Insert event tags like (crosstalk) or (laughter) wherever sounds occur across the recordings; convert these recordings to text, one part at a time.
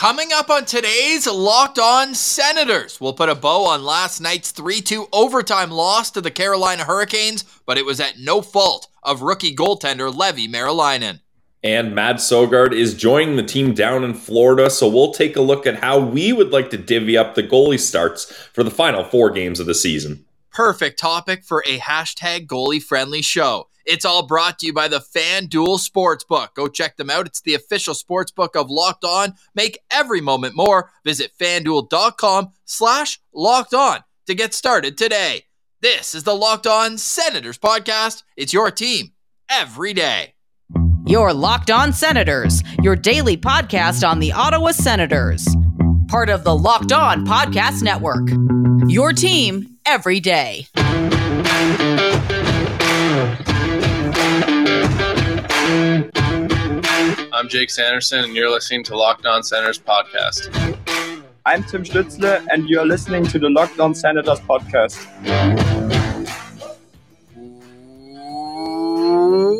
Coming up on today's Locked On Senators, we'll put a bow on last night's 3 2 overtime loss to the Carolina Hurricanes, but it was at no fault of rookie goaltender Leevi Merilainen. And Mads Søgaard is joining the team down in Florida, so we'll take a look at how we would like to divvy up the goalie starts for the final four games of the season. Perfect topic for a hashtag goalie friendly show. It's all brought to you by the FanDuel Sportsbook. Go check them out. It's the official sportsbook of Locked On. Make every moment more. Visit fanduel.com slash locked on to get started today. This is the Locked On Senators podcast. It's your team every day. Your Locked On Senators, your daily podcast on the Ottawa Senators. Part of the Locked On Podcast Network. Your team every day. I'm Jake Sanderson, and you're listening to Locked On Senators podcast. I'm Tim Stützle, and you're listening to the Locked On Senators podcast.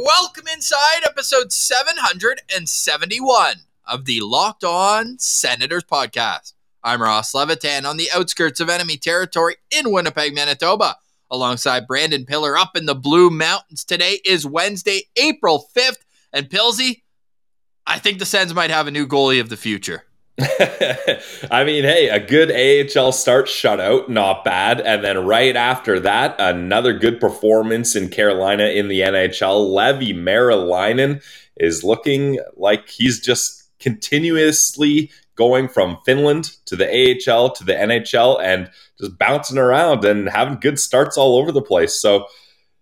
Welcome inside episode 771 of the Locked On Senators podcast. I'm Ross Levitan on the outskirts of enemy territory in Winnipeg, Manitoba. Alongside Brandon Piller up in the Blue Mountains. Today is Wednesday, April 5th. And Pilsy, I think the Sens might have a new goalie of the future. (laughs) I mean, hey, a good AHL start shutout, not bad. And then right after that, another good performance in Carolina in the NHL. Leevi Merilainen is looking like he's just continuously going from Finland to the AHL to the NHL and just bouncing around and having good starts all over the place. So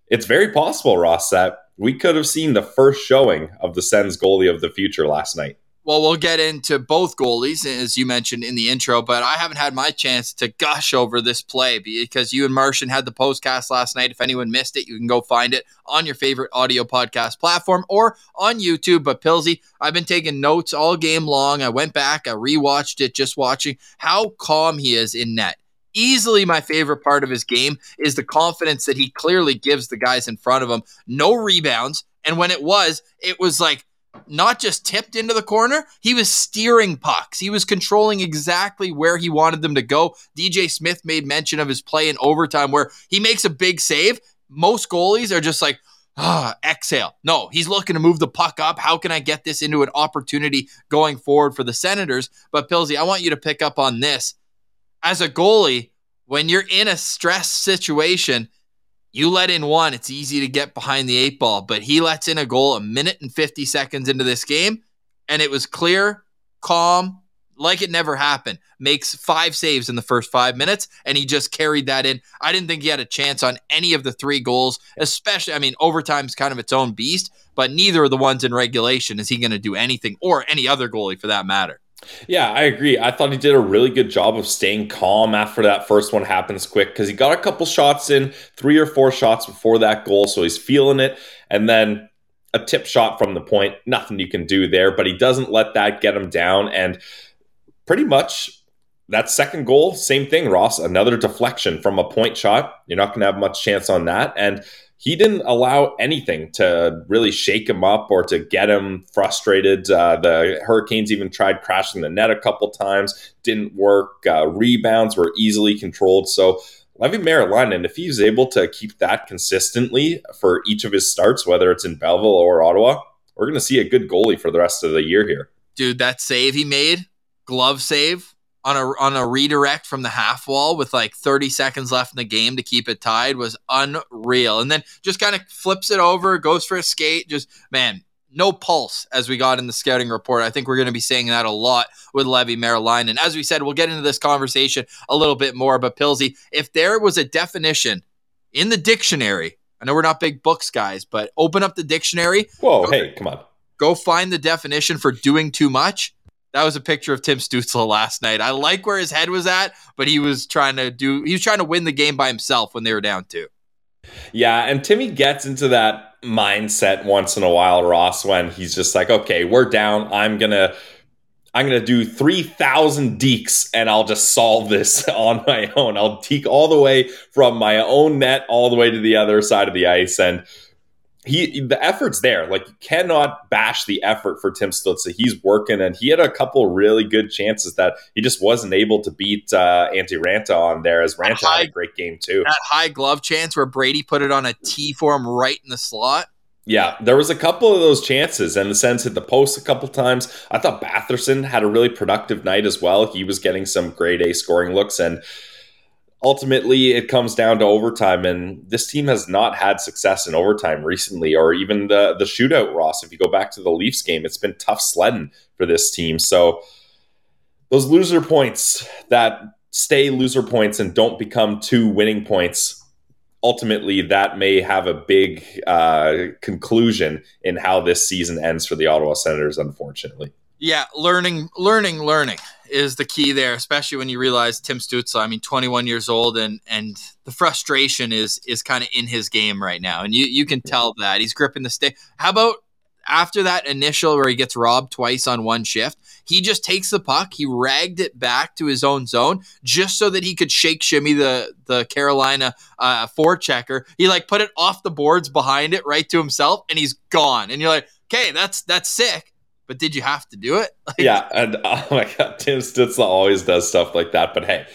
it's very possible, Ross, that we could have seen the first showing of the Sens goalie of the future last night. Well, we'll get into both goalies, as you mentioned in the intro, but I haven't had my chance to gush over this play because you and Martian had the postcast last night. If anyone missed it, you can go find it on your favorite audio podcast platform or on YouTube. But Pilsy, I've been taking notes all game long. I went back, I rewatched it, just watching how calm he is in net easily my favorite part of his game is the confidence that he clearly gives the guys in front of him. No rebounds. And when it was, it was like not just tipped into the corner, he was steering pucks. He was controlling exactly where he wanted them to go. DJ Smith made mention of his play in overtime where he makes a big save. Most goalies are just like, ah, exhale. No, he's looking to move the puck up. How can I get this into an opportunity going forward for the Senators? But Pilsy, I want you to pick up on this as a goalie, when you're in a stress situation, you let in one, it's easy to get behind the eight ball. But he lets in a goal a minute and 50 seconds into this game, and it was clear, calm, like it never happened. Makes five saves in the first five minutes, and he just carried that in. I didn't think he had a chance on any of the three goals, especially, I mean, overtime's kind of its own beast, but neither of the ones in regulation is he going to do anything, or any other goalie for that matter. Yeah, I agree. I thought he did a really good job of staying calm after that first one happens quick because he got a couple shots in, three or four shots before that goal, so he's feeling it. And then a tip shot from the point, nothing you can do there, but he doesn't let that get him down. And pretty much that second goal, same thing, Ross, another deflection from a point shot. You're not going to have much chance on that. And he didn't allow anything to really shake him up or to get him frustrated. Uh, the Hurricanes even tried crashing the net a couple times, didn't work. Uh, rebounds were easily controlled. So, Leevi Merilainen, if he's able to keep that consistently for each of his starts, whether it's in Belleville or Ottawa, we're going to see a good goalie for the rest of the year here. Dude, that save he made, glove save, on a on a redirect from the half wall with like 30 seconds left in the game to keep it tied was unreal. And then just kind of flips it over, goes for a skate. Just man, no pulse as we got in the scouting report. I think we're going to be saying that a lot with Leevi Merilainen. And as we said, we'll get into this conversation a little bit more. But Pilsy, if there was a definition in the dictionary, I know we're not big books guys, but open up the dictionary. Whoa, hey, come on. Go find the definition for doing too much that was a picture of Tim Stützle last night. I like where his head was at, but he was trying to do he was trying to win the game by himself when they were down two. Yeah, and Timmy gets into that mindset once in a while, Ross, when he's just like, okay, we're down. I'm gonna I'm gonna do three thousand deeks and I'll just solve this (laughs) on my own. I'll deke all the way from my own net all the way to the other side of the ice. And he the effort's there. Like you cannot bash the effort for Tim Stützle. He's working, and he had a couple really good chances that he just wasn't able to beat uh, Antti Raanta on there. As Raanta high, had a great game too. That high glove chance where Brady put it on a T for him right in the slot. Yeah, there was a couple of those chances, and the Sens hit the post a couple times. I thought Batherson had a really productive night as well. He was getting some grade A scoring looks, and ultimately it comes down to overtime and this team has not had success in overtime recently or even the the shootout ross. If you go back to the leafs game it's been tough sledding for this team. So those loser points that stay loser points and don't become two winning points ultimately that may have a big uh, conclusion in how this season ends for the ottawa senators unfortunately yeah learning learning learning is the key there, especially when you realize Tim Stützle, I mean, 21 years old, and and the frustration is is kind of in his game right now, and you you can tell that he's gripping the stick. How about after that initial where he gets robbed twice on one shift, he just takes the puck, he ragged it back to his own zone just so that he could shake shimmy the the Carolina uh, forechecker. He like put it off the boards behind it right to himself, and he's gone. And you're like, okay, that's that's sick but did you have to do it? (laughs) Like, yeah, and (laughs) oh my god, Tim Stützle always does stuff like that. But hey,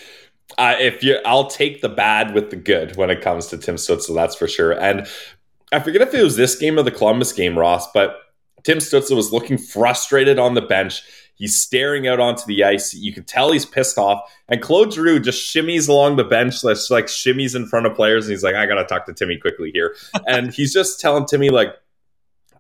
uh, if you, I'll take the bad with the good when it comes to Tim Stützle, that's for sure. And I forget if it was this game or the Columbus game, Ross, but Tim Stützle was looking frustrated on the bench. He's staring out onto the ice. You can tell he's pissed off. And Claude Giroux just shimmies along the bench, like shimmies in front of players, and he's like, "I gotta talk to Timmy quickly here." (laughs) and he's just telling Timmy like,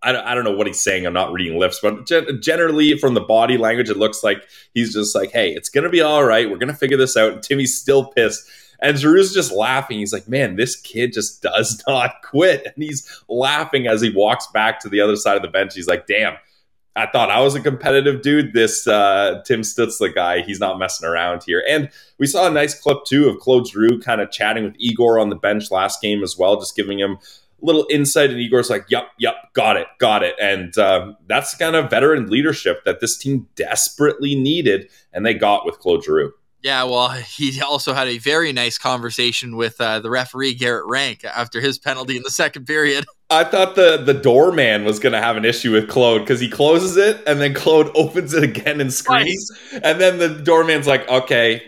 I, I don't know what he's saying. I'm not reading lips, but gen- generally from the body language, it looks like he's just like, hey, it's going to be all right. We're going to figure this out. And Timmy's still pissed. And Giroux's just laughing. He's like, man, this kid just does (laughs) not quit. And he's laughing as he walks back to the other side of the bench. He's like, damn, I thought I was a competitive dude. This uh, Tim Stützle guy, he's not messing around here. And we saw a nice clip too of Claude Giroux kind of chatting with Igor on the bench last game as well, just giving him little insight, and Igor's like, "Yep, yep, got it, got it." And um, that's the kind of veteran leadership that this team desperately needed, and they got with Claude Giroux. Yeah, well, he also had a very nice conversation with uh, the referee Garrett Rank after his penalty in the second period. (laughs) I thought the the doorman was going to have an issue with Claude because he closes it and then Claude (laughs) opens it again and screams, nice. and then the doorman's like, "Okay,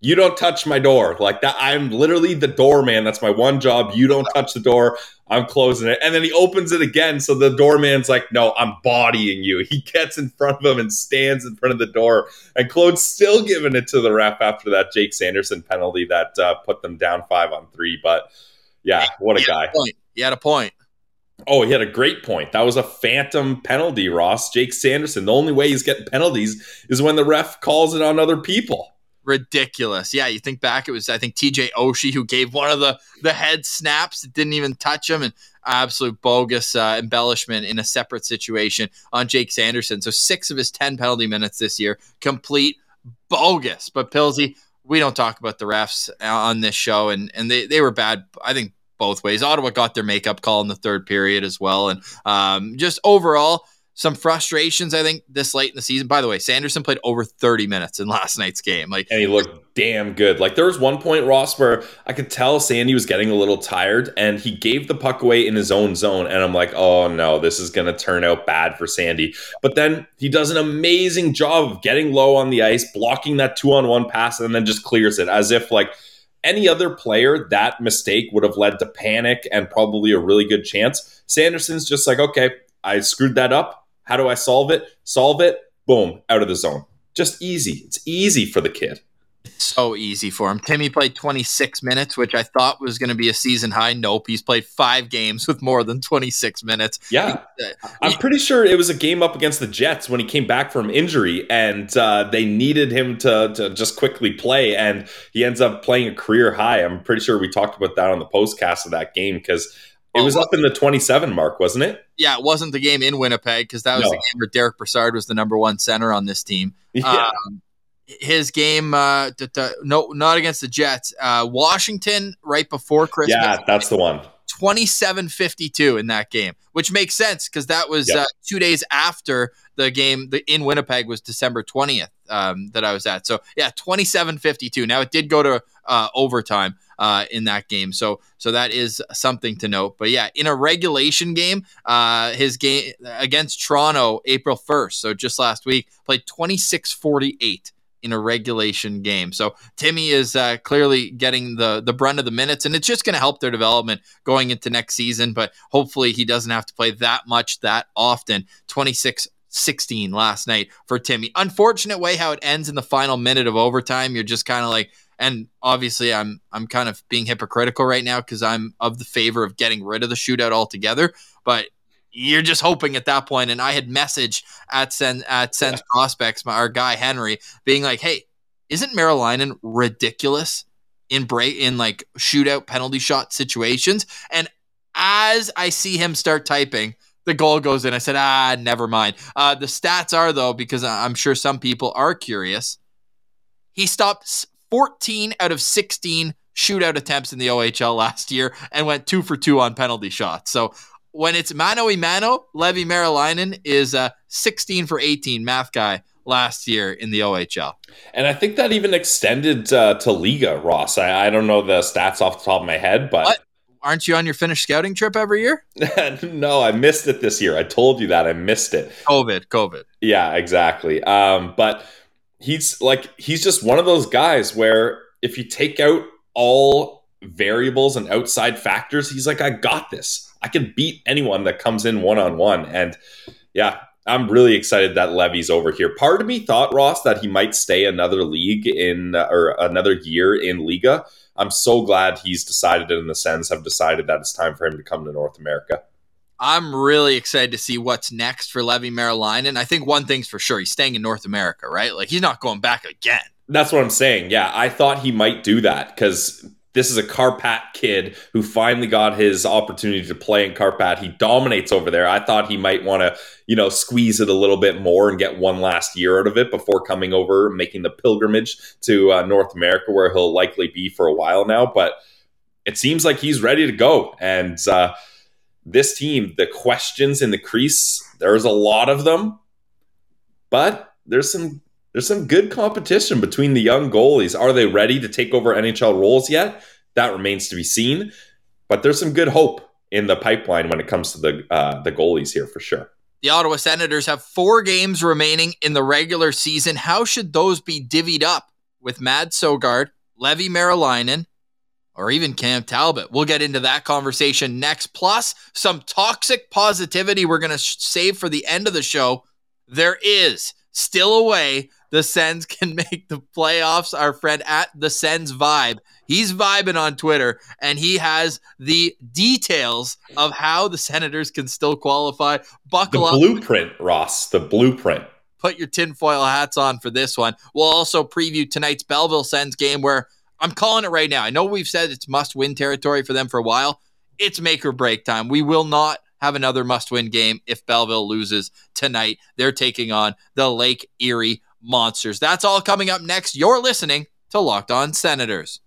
you don't touch my door. Like that i'm literally the doorman. That's my one job. You don't touch the door. I'm closing it. And then he opens it again. So the doorman's like no i'm bodying you. He gets in front of him and stands in front of the door. And claude's still giving it to the ref after that jake sanderson penalty that uh, put them down five on three. But yeah what a he guy. a he had a point. Oh, he had a great point. That was a phantom penalty, Ross. Jake Sanderson. The only way he's getting penalties is when the ref calls it on other people ridiculous. Yeah, you think back, it was I think TJ Oshie who gave one of the the head snaps that didn't even touch him, and absolute bogus uh, embellishment in a separate situation on Jake Sanderson. So six of his ten penalty minutes this year, complete bogus. But Pilsy, we don't talk about the refs on this show, and and they they were bad. I think both ways. Ottawa got their makeup call in the third period as well, and um, just overall some frustrations, I think, this late in the season. By the way, Sanderson played over 30 minutes in (laughs) last night's game. Like And he looked damn good. Like there was one point, Ross, where I could tell Sandy was getting a little tired and he gave the puck away in his own zone. And I'm like, oh no, this is gonna turn out bad for Sandy. But then he does an amazing job of getting low on the ice, blocking that two-on-one pass, and then just clears it as if like any other player, that mistake would have led to panic and probably a really good chance. Sanderson's just like, okay, I screwed that up how do I solve it? Solve it, boom, out of the zone. Just easy. It's easy for the kid. So easy for him. Timmy played 26 minutes, which I thought was going to be a season high. Nope. He's played five games with more than 26 minutes. Yeah. Uh, I'm pretty sure it was a game up against the Jets when he came back from injury and uh, they needed him to, to just quickly play. And he ends up playing a career high. I'm pretty sure we talked about that on the postcast of that game because it was up in the 27 mark, wasn't it? Yeah, it wasn't the game in Winnipeg because that was no. the game where Derek Brassard was the number one center on this team. Yeah. Um, his game, uh, no, not against the Jets. Uh, Washington, right before Christmas. Yeah, that's the one. 27 52 in that game, which makes sense because that was Yep. uh, two days after the game the, in Winnipeg was December 20th um, that I was at. So, yeah, 27 52. Now, it did go to uh, overtime uh, in that game. So, so that is something to note. But yeah, in a regulation game, uh, his game against Toronto, April 1st, so just last week, played 26 48 in a regulation game. So Timmy is uh, clearly getting the the brunt of the minutes, and it's just going to help their development going into next season. But hopefully, he doesn't have to play that much that often. 26 16 last night for Timmy. Unfortunate way how it ends in the final minute of overtime. You're just kind of like, and obviously, I'm I'm kind of being hypocritical right now because I'm of the favor of getting rid of the shootout altogether. But you're just hoping at that point. And I had message at Sen at Sens prospects, my our guy Henry, being like, "Hey, isn't Merilainen ridiculous in break in like shootout penalty shot situations?" And as I see him start typing, the goal goes in. I said, "Ah, never mind." Uh, the stats are though, because I'm sure some people are curious. He stopped 14 out of 16 shootout attempts in the OHL last year and went two for two on penalty shots. So when it's mano a mano, Leevi Merilainen is uh, 16 for 18 math guy last year in the OHL. And I think that even extended uh, to Liiga, Ross. I, I don't know the stats off the top of my head, but What? Aren't you on your Finnish scouting trip every year? (laughs) no, I missed it this year. I told you that I missed it. COVID, COVID. Yeah, exactly. Um, but he's like he's just one of those guys where if you take out all variables and outside factors, he's like, I got this. I can beat anyone that comes in one on one. And yeah, I'm really excited that Leevi's over here. Part of me thought Ross that he might stay another league in uh, or another year in Liiga. I'm so glad he's decided and the Sens have decided that it's time for him to come to North America. I'm really excited to see what's next for Leevi Merilainen. I think one thing's for sure, he's staying in North America, right? Like he's not going back again. That's what I'm saying. Yeah, I thought he might do that because this is a Kärpät kid who finally got his opportunity to play in Kärpät. He dominates over there. I thought he might want to, you know, squeeze it a little bit more and get one last year out of it before coming over, making the pilgrimage to uh, North America, where he'll likely be for a while now. But it seems like he's ready to go. And uh, this team, the questions in the crease, there's a lot of them, but there's some there's some good competition between the young goalies. Are they ready to take over NHL roles yet? That remains to be seen. But there's some good hope in the pipeline when it comes to the uh, the goalies here for sure. The Ottawa Senators have four games remaining in the regular season. How should those be divvied up with Mads Søgaard, Leevi Merilainen, or even Cam Talbot? We'll get into that conversation next. Plus, some toxic positivity we're going to sh- save for the end of the show. There is still a way the Sens can (laughs) make the playoffs. Our friend at the Sens Vibe, he's vibing on Twitter, and he has the details of how the Senators can still qualify. The Buckle up blueprint, Ross. The blueprint. put your tinfoil hats on for this one. We'll also preview tonight's Belleville Sens game where I'm calling it right now. I know we've said it's must win territory for them for a while. It's make or break time. We will not have another must win game if Belleville loses tonight. They're taking on the Lake Erie Monsters. That's all coming up next. You're listening to Locked On Senators.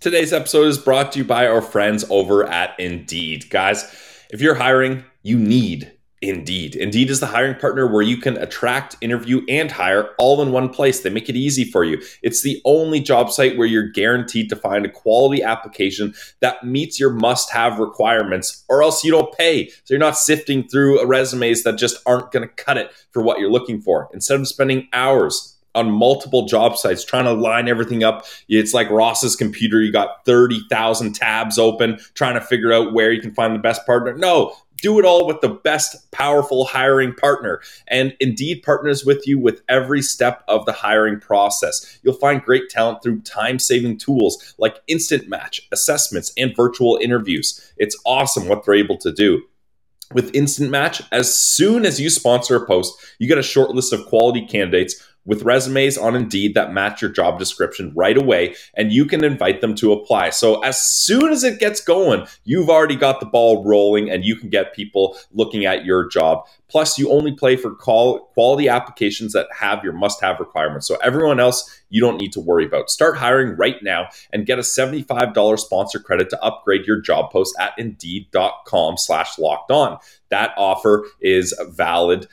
Today's episode is brought to you by our friends over at Indeed. Guys, if you're hiring, you need Indeed. Indeed is the hiring partner where you can attract, interview, and hire all in one place. They make it easy for you. It's the only job site where you're guaranteed to find a quality application that meets your must have requirements, or else you don't pay. So you're not sifting through resumes that just aren't going to cut it for what you're looking for. Instead of spending hours on multiple job sites trying to line everything up. It's like Ross's computer. You got 30,000 tabs open trying to figure out where you can find the best partner. No, do it all with the best powerful hiring partner. And Indeed partners with you with every step of the hiring process. You'll find great talent through time saving tools like instant match, assessments, and virtual interviews. It's awesome what they're able to do. With Instant Match, as soon as you sponsor a post, you get a short list of quality candidates with resumes on Indeed that match your job description right away, and you can invite them to apply. So as soon as it gets going, you've already got the ball rolling and you can get people looking at your job. Plus, you only play for call, quality applications that have your must have requirements. So everyone else, you don't need to worry about. Start hiring right now and get a $75 sponsor credit to upgrade your job post at indeed.com slash locked on. That offer is valid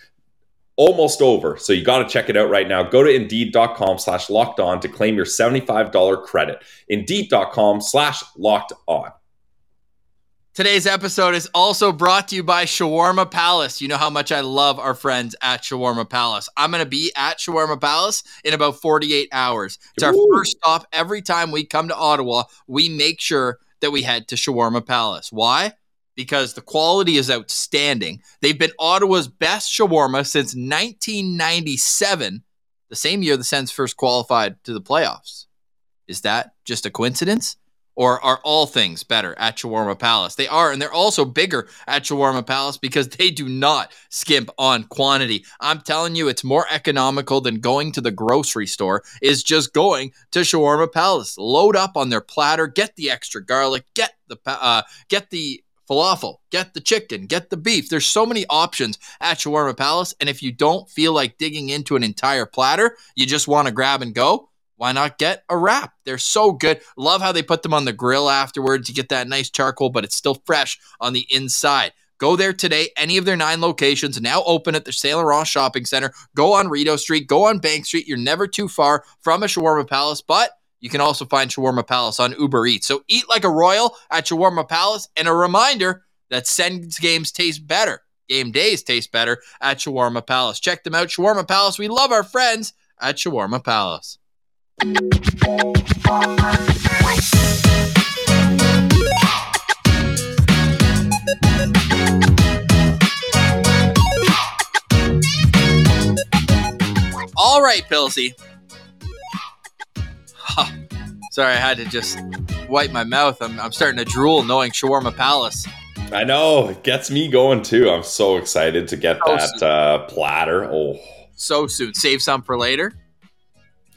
almost over. So you got to check it out right now. Go to indeed.com slash locked on to claim your $75 credit. Indeed.com slash locked on. Today's episode is also brought to you by Shawarma Palace. You know how much I love our friends at Shawarma Palace. I'm going to be at Shawarma Palace in about 48 hours. It's our Ooh. first stop. Every time we come to Ottawa, we make sure that we head to Shawarma Palace. Why? Because the quality is outstanding. They've been Ottawa's best shawarma since 1997, the same year the Sens first qualified to the playoffs. Is that just a coincidence? Or are all things better at Shawarma Palace? They are, and they're also bigger at Shawarma Palace because they do not skimp on quantity. I'm telling you, it's more economical than going to the grocery store, is just going to Shawarma Palace. Load up on their platter, get the extra garlic, get the uh, get the falafel, get the chicken, get the beef. There's so many options at Shawarma Palace, and if you don't feel like digging into an entire platter, you just want to grab and go why not get a wrap? They're so good. Love how they put them on the grill afterwards. You get that nice charcoal, but it's still fresh on the inside. Go there today. Any of their nine locations now open at the Saint Laurent Shopping Center. Go on Rideau Street. Go on Bank Street. You're never too far from a Shawarma Palace, but you can also find Shawarma Palace on Uber Eats. So eat like a royal at Shawarma Palace. And a reminder that Sens games taste better. Game days taste better at Shawarma Palace. Check them out. Shawarma Palace. We love our friends at Shawarma Palace. All right, Pilsy. Huh. (laughs) Sorry, I had to just wipe my mouth. I'm, I'm starting to drool knowing Shawarma Palace. I know it gets me going too. I'm so excited to get So that uh, platter. Oh, So soon. Save some for later?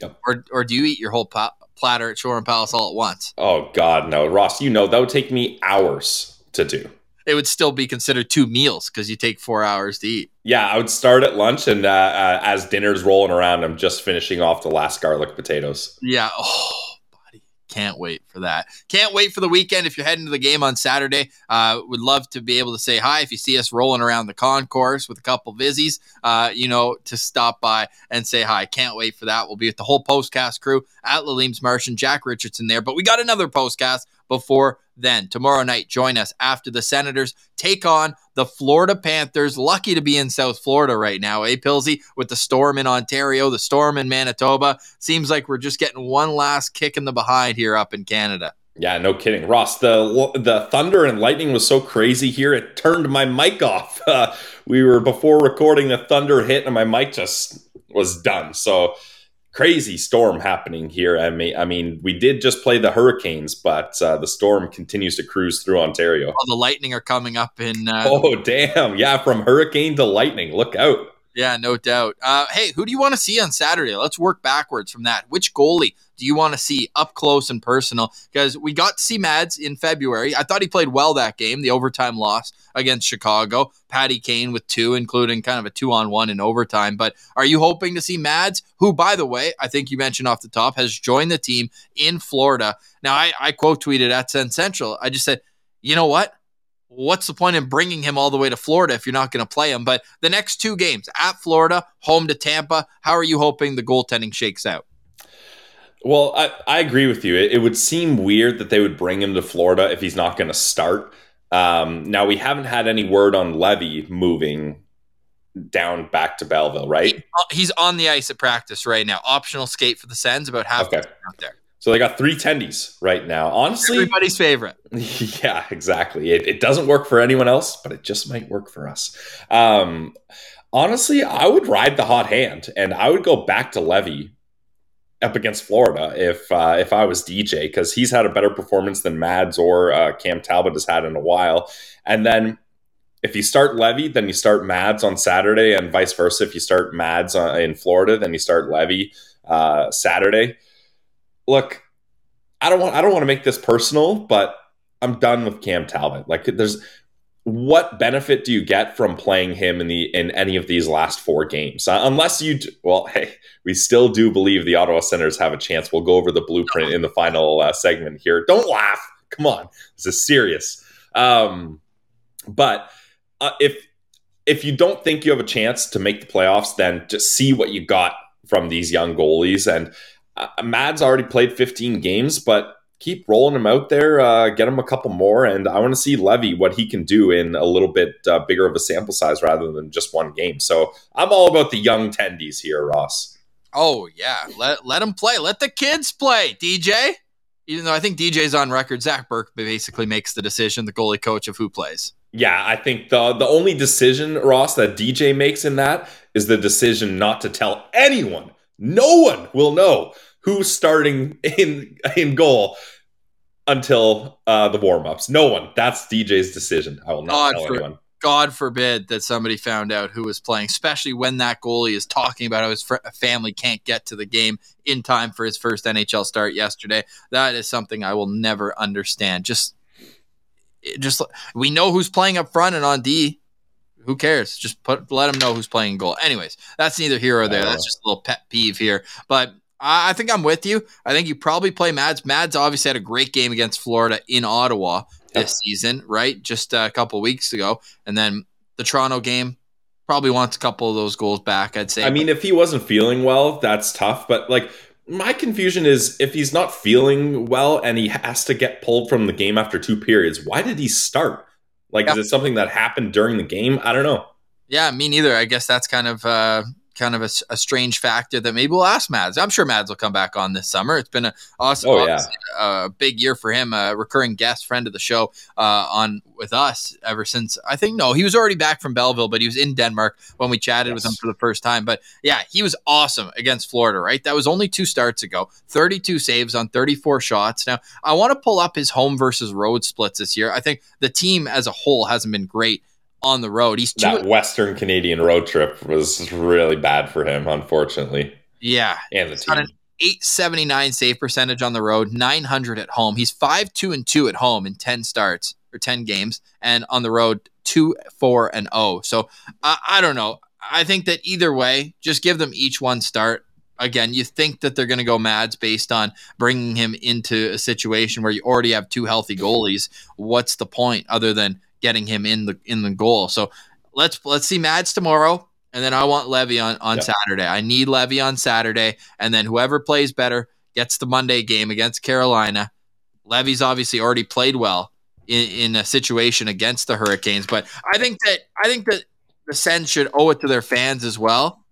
Yep. Or, or do you eat your whole platter at Shawarma Palace all at once? oh God, no, Ross. You know that would take me hours to do. It would still be considered two meals because you take four hours to eat. Yeah, I would start at lunch, and uh, uh, as dinner's rolling around, I'm just finishing off the last garlic potatoes. Yeah. Oh, buddy. Can't wait for that. Can't wait for the weekend. If you're heading to the game on Saturday, uh, would love to be able to say hi. If you see us rolling around the concourse with a couple vizies, uh, you know, to stop by and say hi. Can't wait for that. We'll be with the whole postcast crew at Laleem's Martian, Jack Richardson there. But we got another postcast before then. Tomorrow night, join us after the Senators take on the Florida Panthers. Lucky to be in South Florida right now, eh, Pilsy? With the storm in Ontario, the storm in Manitoba. Seems like we're just getting one last kick in the behind here up in Canada. Yeah, no kidding, Ross. The the thunder and lightning was so crazy here; it turned my mic off. Uh, (laughs) we were before recording, the thunder hit, and my mic just was done. So crazy storm happening here. I mean, I mean, we did just play the hurricanes, but uh, the storm continues to cruise through Ontario. All the lightning are coming up in. Uh, Oh damn! Yeah, from hurricane to lightning. Look out! Yeah, no doubt. Uh, hey, who do you want to see on Saturday? Let's work backwards from that. Which goalie do you want to see up close and personal? Because we got to see Mads in February. I thought he played well that game, the overtime loss against Chicago. Patty Kane with two, including kind of a two on one in overtime. But are you hoping to see Mads, who, by the way, I think you mentioned off the top, has joined the team in Florida? Now, I, I quote tweeted at SensCentral. I just said, you know what? what's the point in bringing him all the way to Florida if you're not going to play him? But the next two games at Florida, home to Tampa, how are you hoping the goaltending shakes out? Well, I, I agree with you. It, it would seem weird that they would bring him to Florida if he's not going to start. Um, now we haven't had any word on Leevi moving down back to Belleville, right? He's on the ice at practice right now. Optional skate for the Sens, about half Okay. out there. So they got three tendies right now. Honestly, Everybody's favorite. (laughs) yeah, exactly. It, it doesn't work for anyone else, but it just might work for us. Um, honestly, I would ride the hot hand, and I would go back to Leevi up against Florida if uh, if I was DJ because he's had a better performance than Mads or uh, Cam Talbot has had in a while. And then if you start Leevi, then you start Mads on Saturday, and vice versa. If you start Mads uh, in Florida, then you start Leevi uh, Saturday. Look, I don't want I don't want to make this personal, but I'm done with Cam Talbot. Like, there's what benefit do you get from playing him in the in any of these last four games? Uh, unless you, d- well, (laughs) hey, we still do believe the Ottawa Senators have a chance. We'll go over the blueprint in the final uh, segment here. Don't laugh. Come on, this is serious. Um, but uh, if if you don't think you have a chance to make the playoffs, then just see what you got from these young goalies. And uh, Mads already played 15 games, but keep rolling him out there, uh, get him a couple more, and I want to see Leevi what he can do in a little bit uh, bigger of a sample size rather than just one game. So I'm all about the young tendies here, Ross. Oh yeah, let let them play. Let the kids play, DJ. Even though I think DJ's on record, Zac Bierk basically makes the decision, the goalie coach of who plays. Yeah, I think the the only decision, Ross, that DJ makes in that is the decision not to tell anyone. No one will know who's starting in in goal until uh, the warm ups. No one. That's DJ's decision. I will not God tell for- anyone. God forbid that somebody found out who was playing, especially when that goalie is talking about how his fr- family can't get to the game in time for his first NHL start yesterday. That is something I will never understand. Just, just we know who's playing up front and on D. Who cares? Just put let them know who's playing goal. Anyways, that's neither here or there. That's just a little pet peeve here. But I I think I'm with you. I think you probably play Mads. Mads obviously had a great game against Florida in Ottawa this season, right? Just a couple weeks ago. And then the Toronto game probably wants a couple of those goals back, I'd say. I mean, if he wasn't feeling well, that's tough. But like, my confusion is if he's not feeling well and he has to get pulled from the game after two periods, why did he start? Like, is it something that happened during the game? I don't know. yeah, me neither. I guess that's kind of uh, kind of a strange factor that maybe we'll ask Mads. I'm sure Mads will come back on this summer. It's been a awesome, Oh, yeah. a big year for him. A recurring guest friend of the show uh, on with us ever since I think no, he was already back from Belleville, but he was in Denmark when we chatted with him for the first time. But yeah, he was awesome against Florida. Right, that was only two starts ago. 32 saves on 34 shots. Now I want to pull up his home versus road splits this year. I think the team as a whole hasn't been great on the road. He's. That Western Canadian road trip was really bad for him, unfortunately, yeah, and the team. an 879 save percentage on the road, 900 at home. He's 5 2 and 2 at home in 10 starts or 10 games, and on the road, 2 4 and 0. So I, I don't know. I think that either way, just give them each one start. Again, you think that they're going to go Mads based on bringing him into a situation where you already have two healthy goalies. What's the point other than getting him in the in the goal? So let's let's see Mads tomorrow, and then I want Leevi on on Yep. Saturday. I need Leevi on Saturday, and then whoever plays better gets the Monday game against Carolina. Leevi's obviously already played well in, in a situation against the Hurricanes, but I think that I think that the Sens should owe it to their fans as well.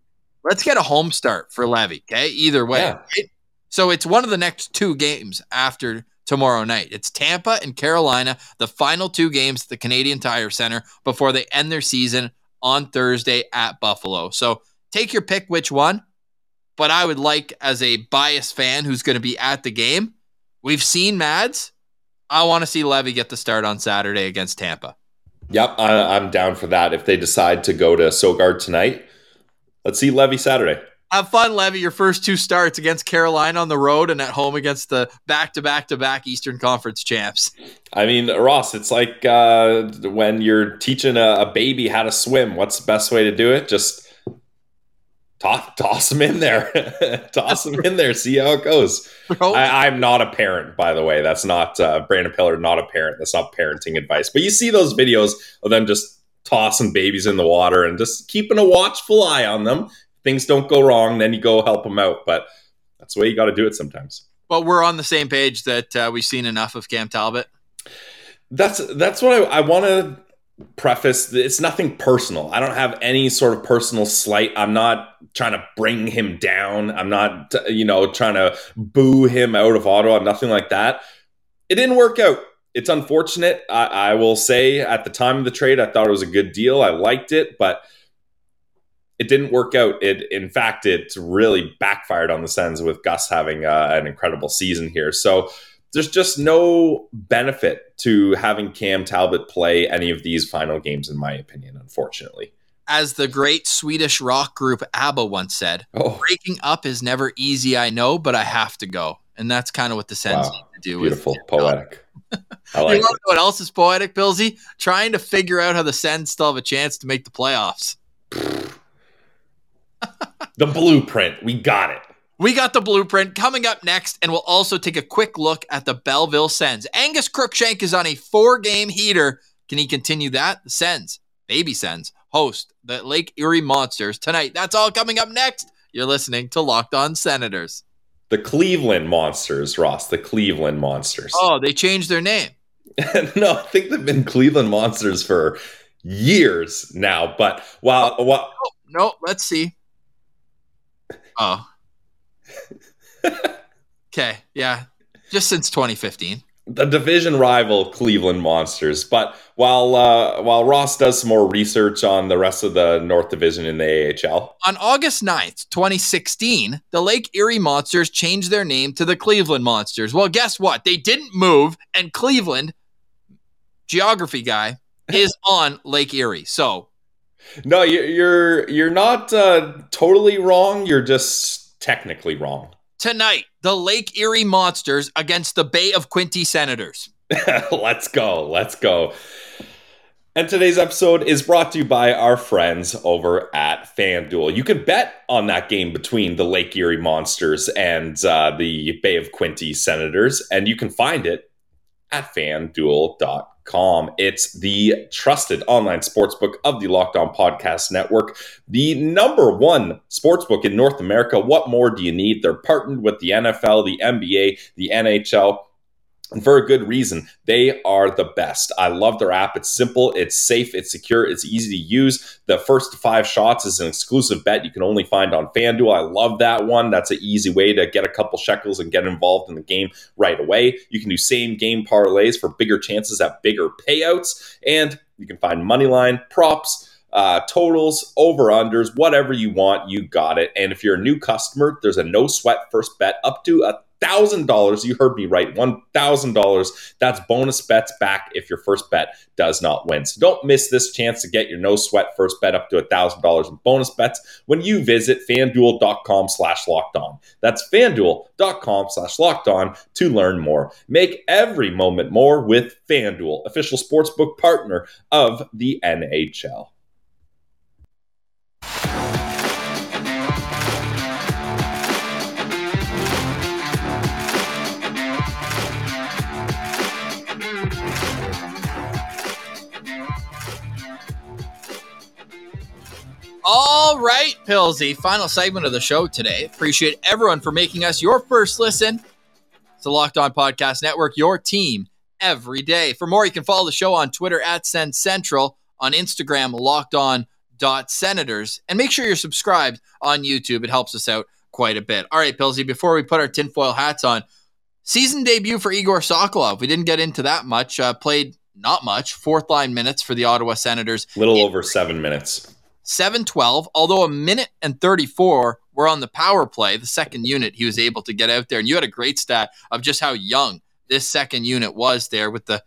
Let's get a home start for Leevi, okay? Either way. Yeah. right? So it's one of the next two games after tomorrow night. It's Tampa and Carolina, the final two games at the Canadian Tire Center before they end their season on Thursday at Buffalo. So take your pick which one. But I would like, as a biased fan who's going to be at the game, we've seen Mads. I want to see Leevi get the start on Saturday against Tampa. Yep, I, I'm down for that. If they decide to go to Søgaard tonight, let's see Leevi Saturday. Have fun, Leevi. Your first two starts against Carolina on the road and at home against the back to back to back Eastern Conference champs. I mean, Ross, it's like uh, when you're teaching a, a baby how to swim. What's the best way to do it? Just toss, toss them in there. (laughs) toss them in there. See how it goes. I, I'm not a parent, by the way. That's not uh, Brandon Piller. Not a parent. That's not parenting advice. But you see those videos of them just tossing babies in the water and just keeping a watchful eye on them. Things don't go wrong, then you go help them out. But that's the way you got to do it sometimes. but we're on the same page that uh, we've seen enough of Cam Talbot. That's that's what I, I want to preface. It's nothing personal. I don't have any sort of personal slight. I'm not trying to bring him down. I'm not you know trying to boo him out of Ottawa. Nothing like that. It didn't work out. It's unfortunate. I, I will say at the time of the trade, I thought it was a good deal. I liked it, but it didn't work out. It, in fact, it really backfired on the Sens with Gus having uh, an incredible season here. So there's just no benefit to having Cam Talbot play any of these final games, in my opinion, unfortunately. As the great Swedish rock group ABBA once said, Oh, breaking up is never easy, I know, but I have to go. And that's kind of what the Sens Wow. need to do. beautiful, poetic. I (laughs) like it. know what else is poetic, Pilsy? Trying to figure out how the Sens still have a chance to make the playoffs. The blueprint, we got it. We got the blueprint coming up next, and we'll also take a quick look at the Belleville Sens. Angus Crookshank is on a four game heater. Can he continue that? The Sens, baby Sens, host the Lake Erie Monsters tonight. That's all coming up next. You're listening to Locked On Senators. The Cleveland Monsters, Ross. The Cleveland Monsters. Oh, they changed their name. (laughs) no, I think they've been Cleveland Monsters for years now. But while, oh, while Oh, no, let's see. Oh. okay, yeah. Just since 2015. the division rival Cleveland Monsters. But while uh, while Ross does some more research on the rest of the North Division in the AHL, On August 9th, 2016, the Lake Erie Monsters changed their name to the Cleveland Monsters. Well, guess what? They didn't move, and Cleveland, geography guy, is (laughs) on Lake Erie. So, no, you're you're, not uh, totally wrong. You're just technically wrong. tonight, the Lake Erie Monsters against the Bay of Quinte Senators. (laughs) let's go. Let's go. And today's episode is brought to you by our friends over at FanDuel. You can bet on that game between the Lake Erie Monsters and uh, the Bay of Quinte Senators, and you can find it at fanduel.com. It's the trusted online sportsbook of the Locked On Podcast Network, the number one sportsbook in North America. What more do you need? They're partnered with the NFL, the NBA, the NHL. And for a good reason. They are the best. I love their app. It's simple, it's safe, it's secure, it's easy to use. The first five shots is an exclusive bet you can only find on FanDuel. I love that one. That's an easy way to get a couple shekels and get involved in the game right away. You can do same game parlays for bigger chances at bigger payouts. And you can find money line, props, uh, totals, over unders, whatever you want, you got it. And if you're a new customer, there's a no sweat first bet up to a thousand dollars. You heard me right, one thousand dollars. That's bonus bets back if your first bet does not win. So don't miss this chance to get your no sweat first bet up to a thousand dollars in bonus bets when you visit fanduel.com slash locked on. That's fanduel.com slash locked on to learn more. Make every moment more with FanDuel, official sportsbook partner of the NHL. All right, Pilsy, final segment of the show today. Appreciate everyone for making us your first listen. It's the Locked On Podcast Network, your team every day. For more, you can follow the show on Twitter at SensCentral, on Instagram, locked on dot senators, and make sure you're subscribed on YouTube. It helps us out quite a bit. All right, Pilsy, before we put our tinfoil hats on, season debut for Igor Sokolov. We didn't get into that much. Uh, played not much, fourth line minutes for the Ottawa Senators. Little over seven minutes. 712, although a minute and 34 were on the power play, the second unit, he was able to get out there. And you had a great stat of just how young this second unit was there, with the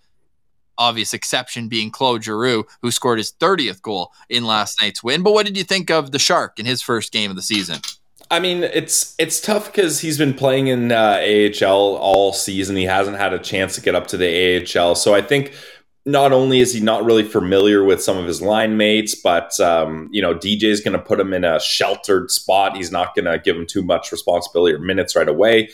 obvious exception being Claude Giroux, who scored his 30th goal in last night's win. But what did you think of the Shark in his first game of the season? I mean, it's it's tough because he's been playing in uh, AHL all season. He hasn't had a chance to get up to the AHL. So I think not only is he not really familiar with some of his line mates, but um, you know, DJ is going to put him in a sheltered spot. He's not going to give him too much responsibility or minutes right away.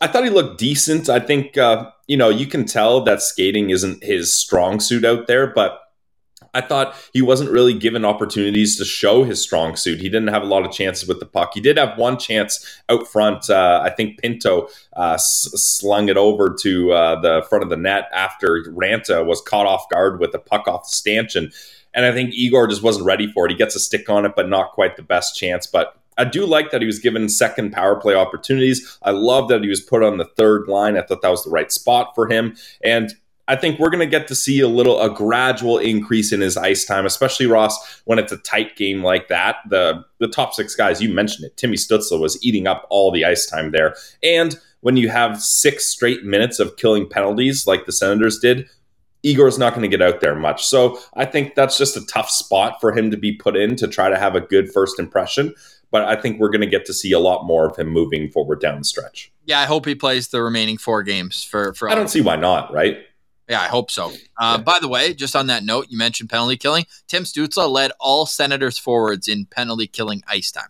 I thought he looked decent. I think uh, you know you can tell that skating isn't his strong suit out there, but I thought he wasn't really given opportunities to show his strong suit. He didn't have a lot of chances with the puck. He did have one chance out front. Uh, I think Pinto uh, slung it over to uh, the front of the net after Raanta was caught off guard with the puck off the stanchion. And I think Igor just wasn't ready for it. He gets a stick on it, but not quite the best chance. But I do like that he was given second power play opportunities. I love that he was put on the third line. I thought that was the right spot for him. And I think we're going to get to see a little a gradual increase in his ice time, especially Ross when it's a tight game like that. The the top six guys you mentioned it, Timmy Stutzle was eating up all the ice time there, and when you have six straight minutes of killing penalties like the Senators did, Igor's not going to get out there much. So I think that's just a tough spot for him to be put in to try to have a good first impression. But I think we're going to get to see a lot more of him moving forward down the stretch. Yeah, I hope he plays the remaining four games for. for I don't see why not, right? Yeah, I hope so. Uh, yeah. By the way, just on that note, you mentioned penalty killing. Tim Stutzle led all Senators forwards in penalty killing ice time.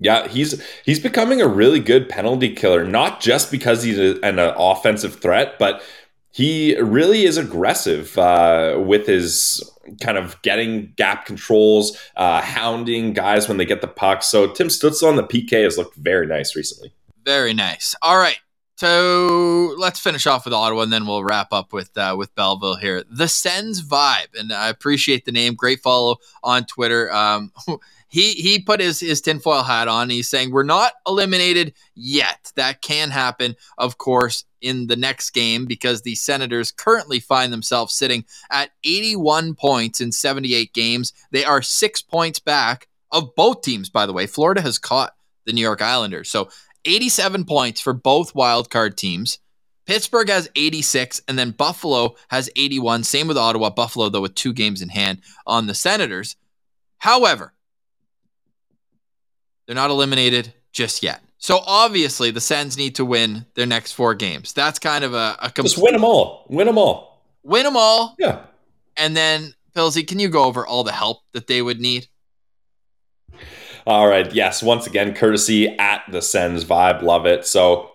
Yeah, he's he's becoming a really good penalty killer, not just because he's a, an, an offensive threat, but he really is aggressive uh, with his kind of getting gap controls, uh, hounding guys when they get the puck. So Tim Stutzle on the PK has looked very nice recently. Very nice. All right. So let's finish off with Ottawa, and then we'll wrap up with uh, with Belleville here. The Sens vibe, and I appreciate the name. Great follow on Twitter. Um, (laughs) he he put his his tinfoil hat on. He's saying we're not eliminated yet. That can happen, of course, in the next game because the Senators currently find themselves sitting at 81 points in 78 games. They are six points back of both teams. By the way, Florida has caught the New York Islanders, so 87 points for both wildcard teams. Pittsburgh has 86, and then Buffalo has 81. Same with Ottawa. Buffalo, though, with two games in hand on the Senators. However, they're not eliminated just yet. So obviously, the Sens need to win their next four games. That's kind of a, a complete, just win them all. Win them all. Win them all. Yeah. And then, Pilsy, can you go over all the help that they would need? All right. Yes. Once again, courtesy at the Sens vibe. Love it. So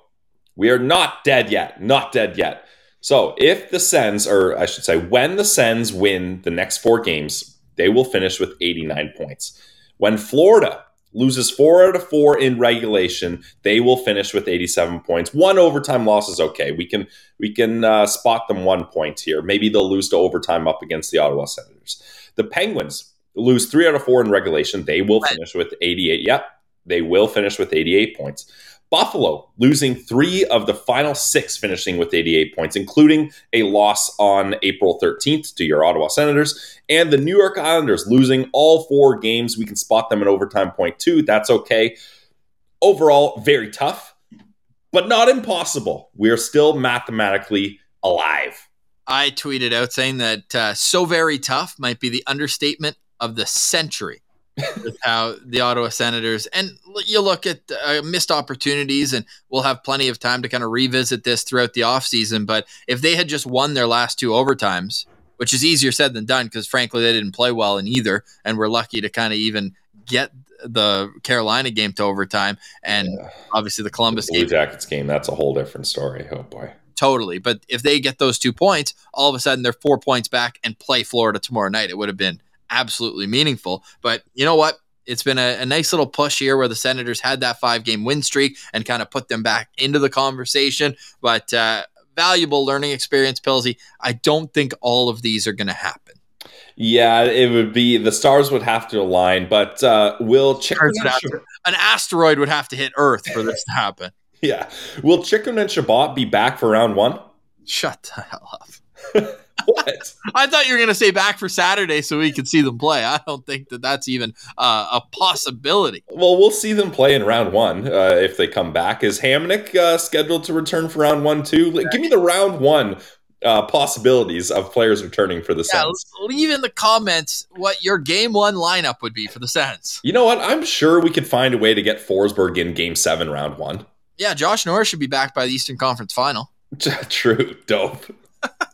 we are not dead yet. Not dead yet. So if the Sens, or I should say, when the Sens win the next four games, they will finish with 89 points. When Florida loses four out of four in regulation, they will finish with 87 points. One overtime loss is okay. We can we can uh, spot them one point here. Maybe they'll lose to overtime up against the Ottawa Senators. The Penguins lose three out of four in regulation. They will finish with 88. Yep, they will finish with 88 points. Buffalo losing three of the final six, finishing with 88 points, including a loss on April 13th to your Ottawa Senators. And the New York Islanders losing all four games. We can spot them in overtime point two. That's okay. Overall, very tough, but not impossible. We are still mathematically alive. I tweeted out saying that uh, so very tough might be the understatement of the century with how the Ottawa Senators and you look at uh, missed opportunities and we'll have plenty of time to kind of revisit this throughout the offseason but if they had just won their last two overtimes which is easier said than done because frankly they didn't play well in either and we're lucky to kind of even get the Carolina game to overtime and yeah. obviously the Columbus the Blue game Jackets game that's a whole different story oh boy totally but if they get those two points all of a sudden they're 4 points back and play Florida tomorrow night it would have been absolutely meaningful. But you know what? It's been a, a, nice little push here where the Senators had that five game win streak and kind of put them back into the conversation. But uh, valuable learning experience, Pilsy. I don't think all of these are going to happen. Yeah, it would be the stars would have to align, but uh, will Chychrun to, an asteroid would have to hit Earth for this to happen. (laughs) yeah, will Chychrun and Chabot be back for round one? Shut the hell up. (laughs) what? I thought you were going to say back for Saturday so we could see them play. I don't think that that's even uh, a possibility. Well, we'll see them play in round one uh, if they come back. Is Hamonic uh, scheduled to return for round one too? Give me the round one uh, possibilities of players returning for the yeah, Sens. Leave in the comments what your game one lineup would be for the Sens. You know what? I'm sure we could find a way to get Forsberg in game seven, round one. Yeah, Josh Norris should be back by the Eastern Conference final. (laughs) True. Dope.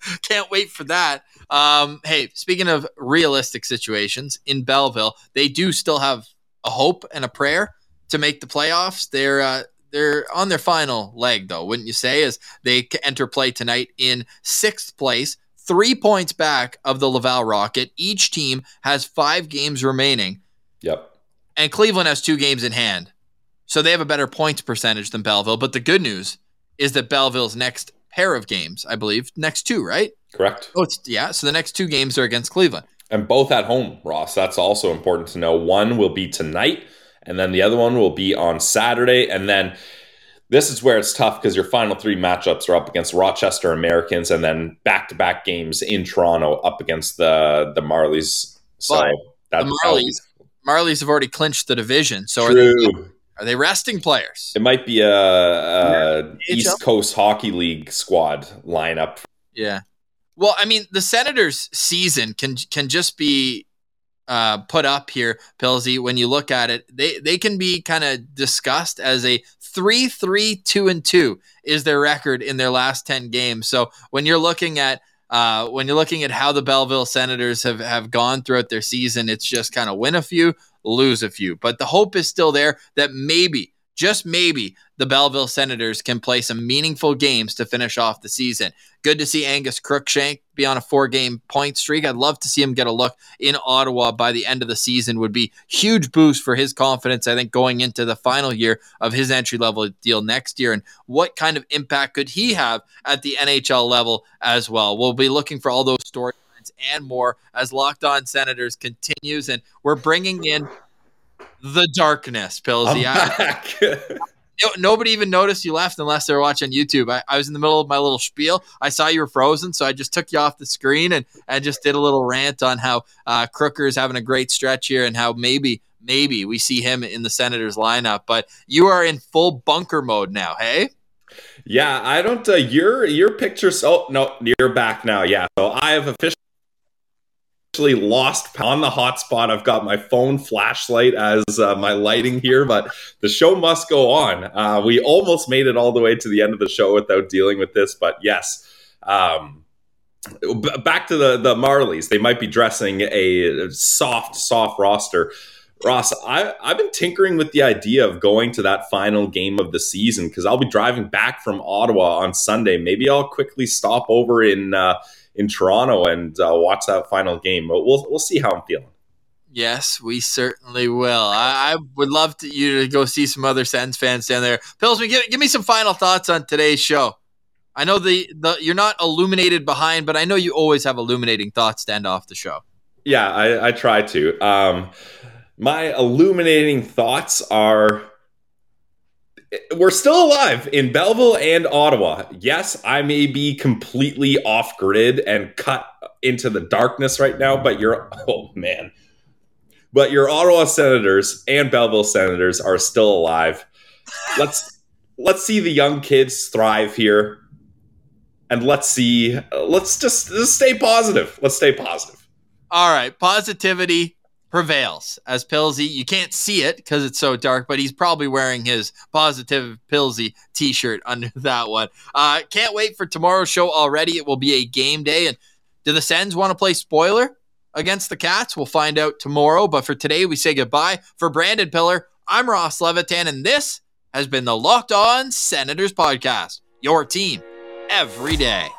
(laughs) Can't wait for that. Um, hey, speaking of realistic situations in Belleville, they do still have a hope and a prayer to make the playoffs. They're uh, they're on their final leg, though, wouldn't you say? As they enter play tonight in sixth place, three points back of the Laval Rocket. Each team has five games remaining. Yep. And Cleveland has two games in hand. So they have a better points percentage than Belleville. But the good news is that Belleville's next pair of games, I believe. Next two, right? Correct. Oh, yeah. So the next two games are against Cleveland, and both at home, Ross. That's also important to know. One will be tonight, and then the other one will be on Saturday, and then this is where it's tough because your final three matchups are up against Rochester Americans and then back to back games in Toronto up against the the Marlies. So But the Marlies, Marlies have already clinched the division. So are they, are they resting players? It might be a, a NHL? East Coast Hockey League squad lineup. Yeah. Well, I mean, the Senators' season can can just be uh, put up here, Pilsy. When you look at it, they they can be kind of discussed as a three three two and two is their record in their last ten games. So when you're looking at uh, when you're looking at how the Belleville Senators have have gone throughout their season, it's just kind of win a few, lose a few. But the hope is still there that maybe, just maybe, the Belleville Senators can play some meaningful games to finish off the season. Good to see Angus Crookshank be on a four-game point streak. I'd love to see him get a look in Ottawa by the end of the season. Would be huge boost for his confidence. I think going into the final year of his entry-level deal next year, and what kind of impact could he have at the NHL level as well? We'll be looking for all those storylines and more as Locked On Senators continues, and we're bringing in the darkness, Pilsy. I- (laughs) nobody even noticed you left unless they were watching YouTube. I, I was in the middle of my little spiel. I saw you were frozen, so I just took you off the screen and, and just did a little rant on how uh, Crooker is having a great stretch here and how maybe maybe we see him in the Senators lineup. But you are in full bunker mode now, hey? yeah, I don't. Uh, your your pictures. Oh no, you're back now. Yeah, so I have officially lost on the hotspot. I've got my phone flashlight as uh, my lighting here, but the show must go on. Uh, we almost made it all the way to the end of the show without dealing with this, but yes. Um, b- back to the the Marlies. They might be dressing a soft, soft roster. Ross, I, I've been tinkering with the idea of going to that final game of the season because I'll be driving back from Ottawa on Sunday. Maybe I'll quickly stop over in uh, in Toronto and uh, watch that final game. But we'll we'll see how I'm feeling. Yes, we certainly will. I, I would love to, you to go see some other Sens fans down there. Pillsman, give, give me some final thoughts on today's show. I know the, the you're not illuminated behind, but I know you always have illuminating thoughts to end off the show. Yeah, I, I try to. Um, my illuminating thoughts are we're still alive in Belleville and Ottawa. Yes, I may be completely off grid and cut into the darkness right now, but you're, oh man. But your Ottawa Senators and Belleville Senators are still alive. Let's (laughs) let's see the young kids thrive here. And let's see let's just, just stay positive. Let's stay positive. All right, positivity prevails as Pilsy. You can't see it because it's so dark, but he's probably wearing his positive Pilsy t-shirt under (laughs) that one. Uh, can't wait for tomorrow's show already. It will be a game day. And do the Sens want to play spoiler against the Cats? We'll find out tomorrow. But for today, we say goodbye. For Brandon Piller, I'm Ross Levitan, and this has been the Locked On Senators podcast. Your team every day.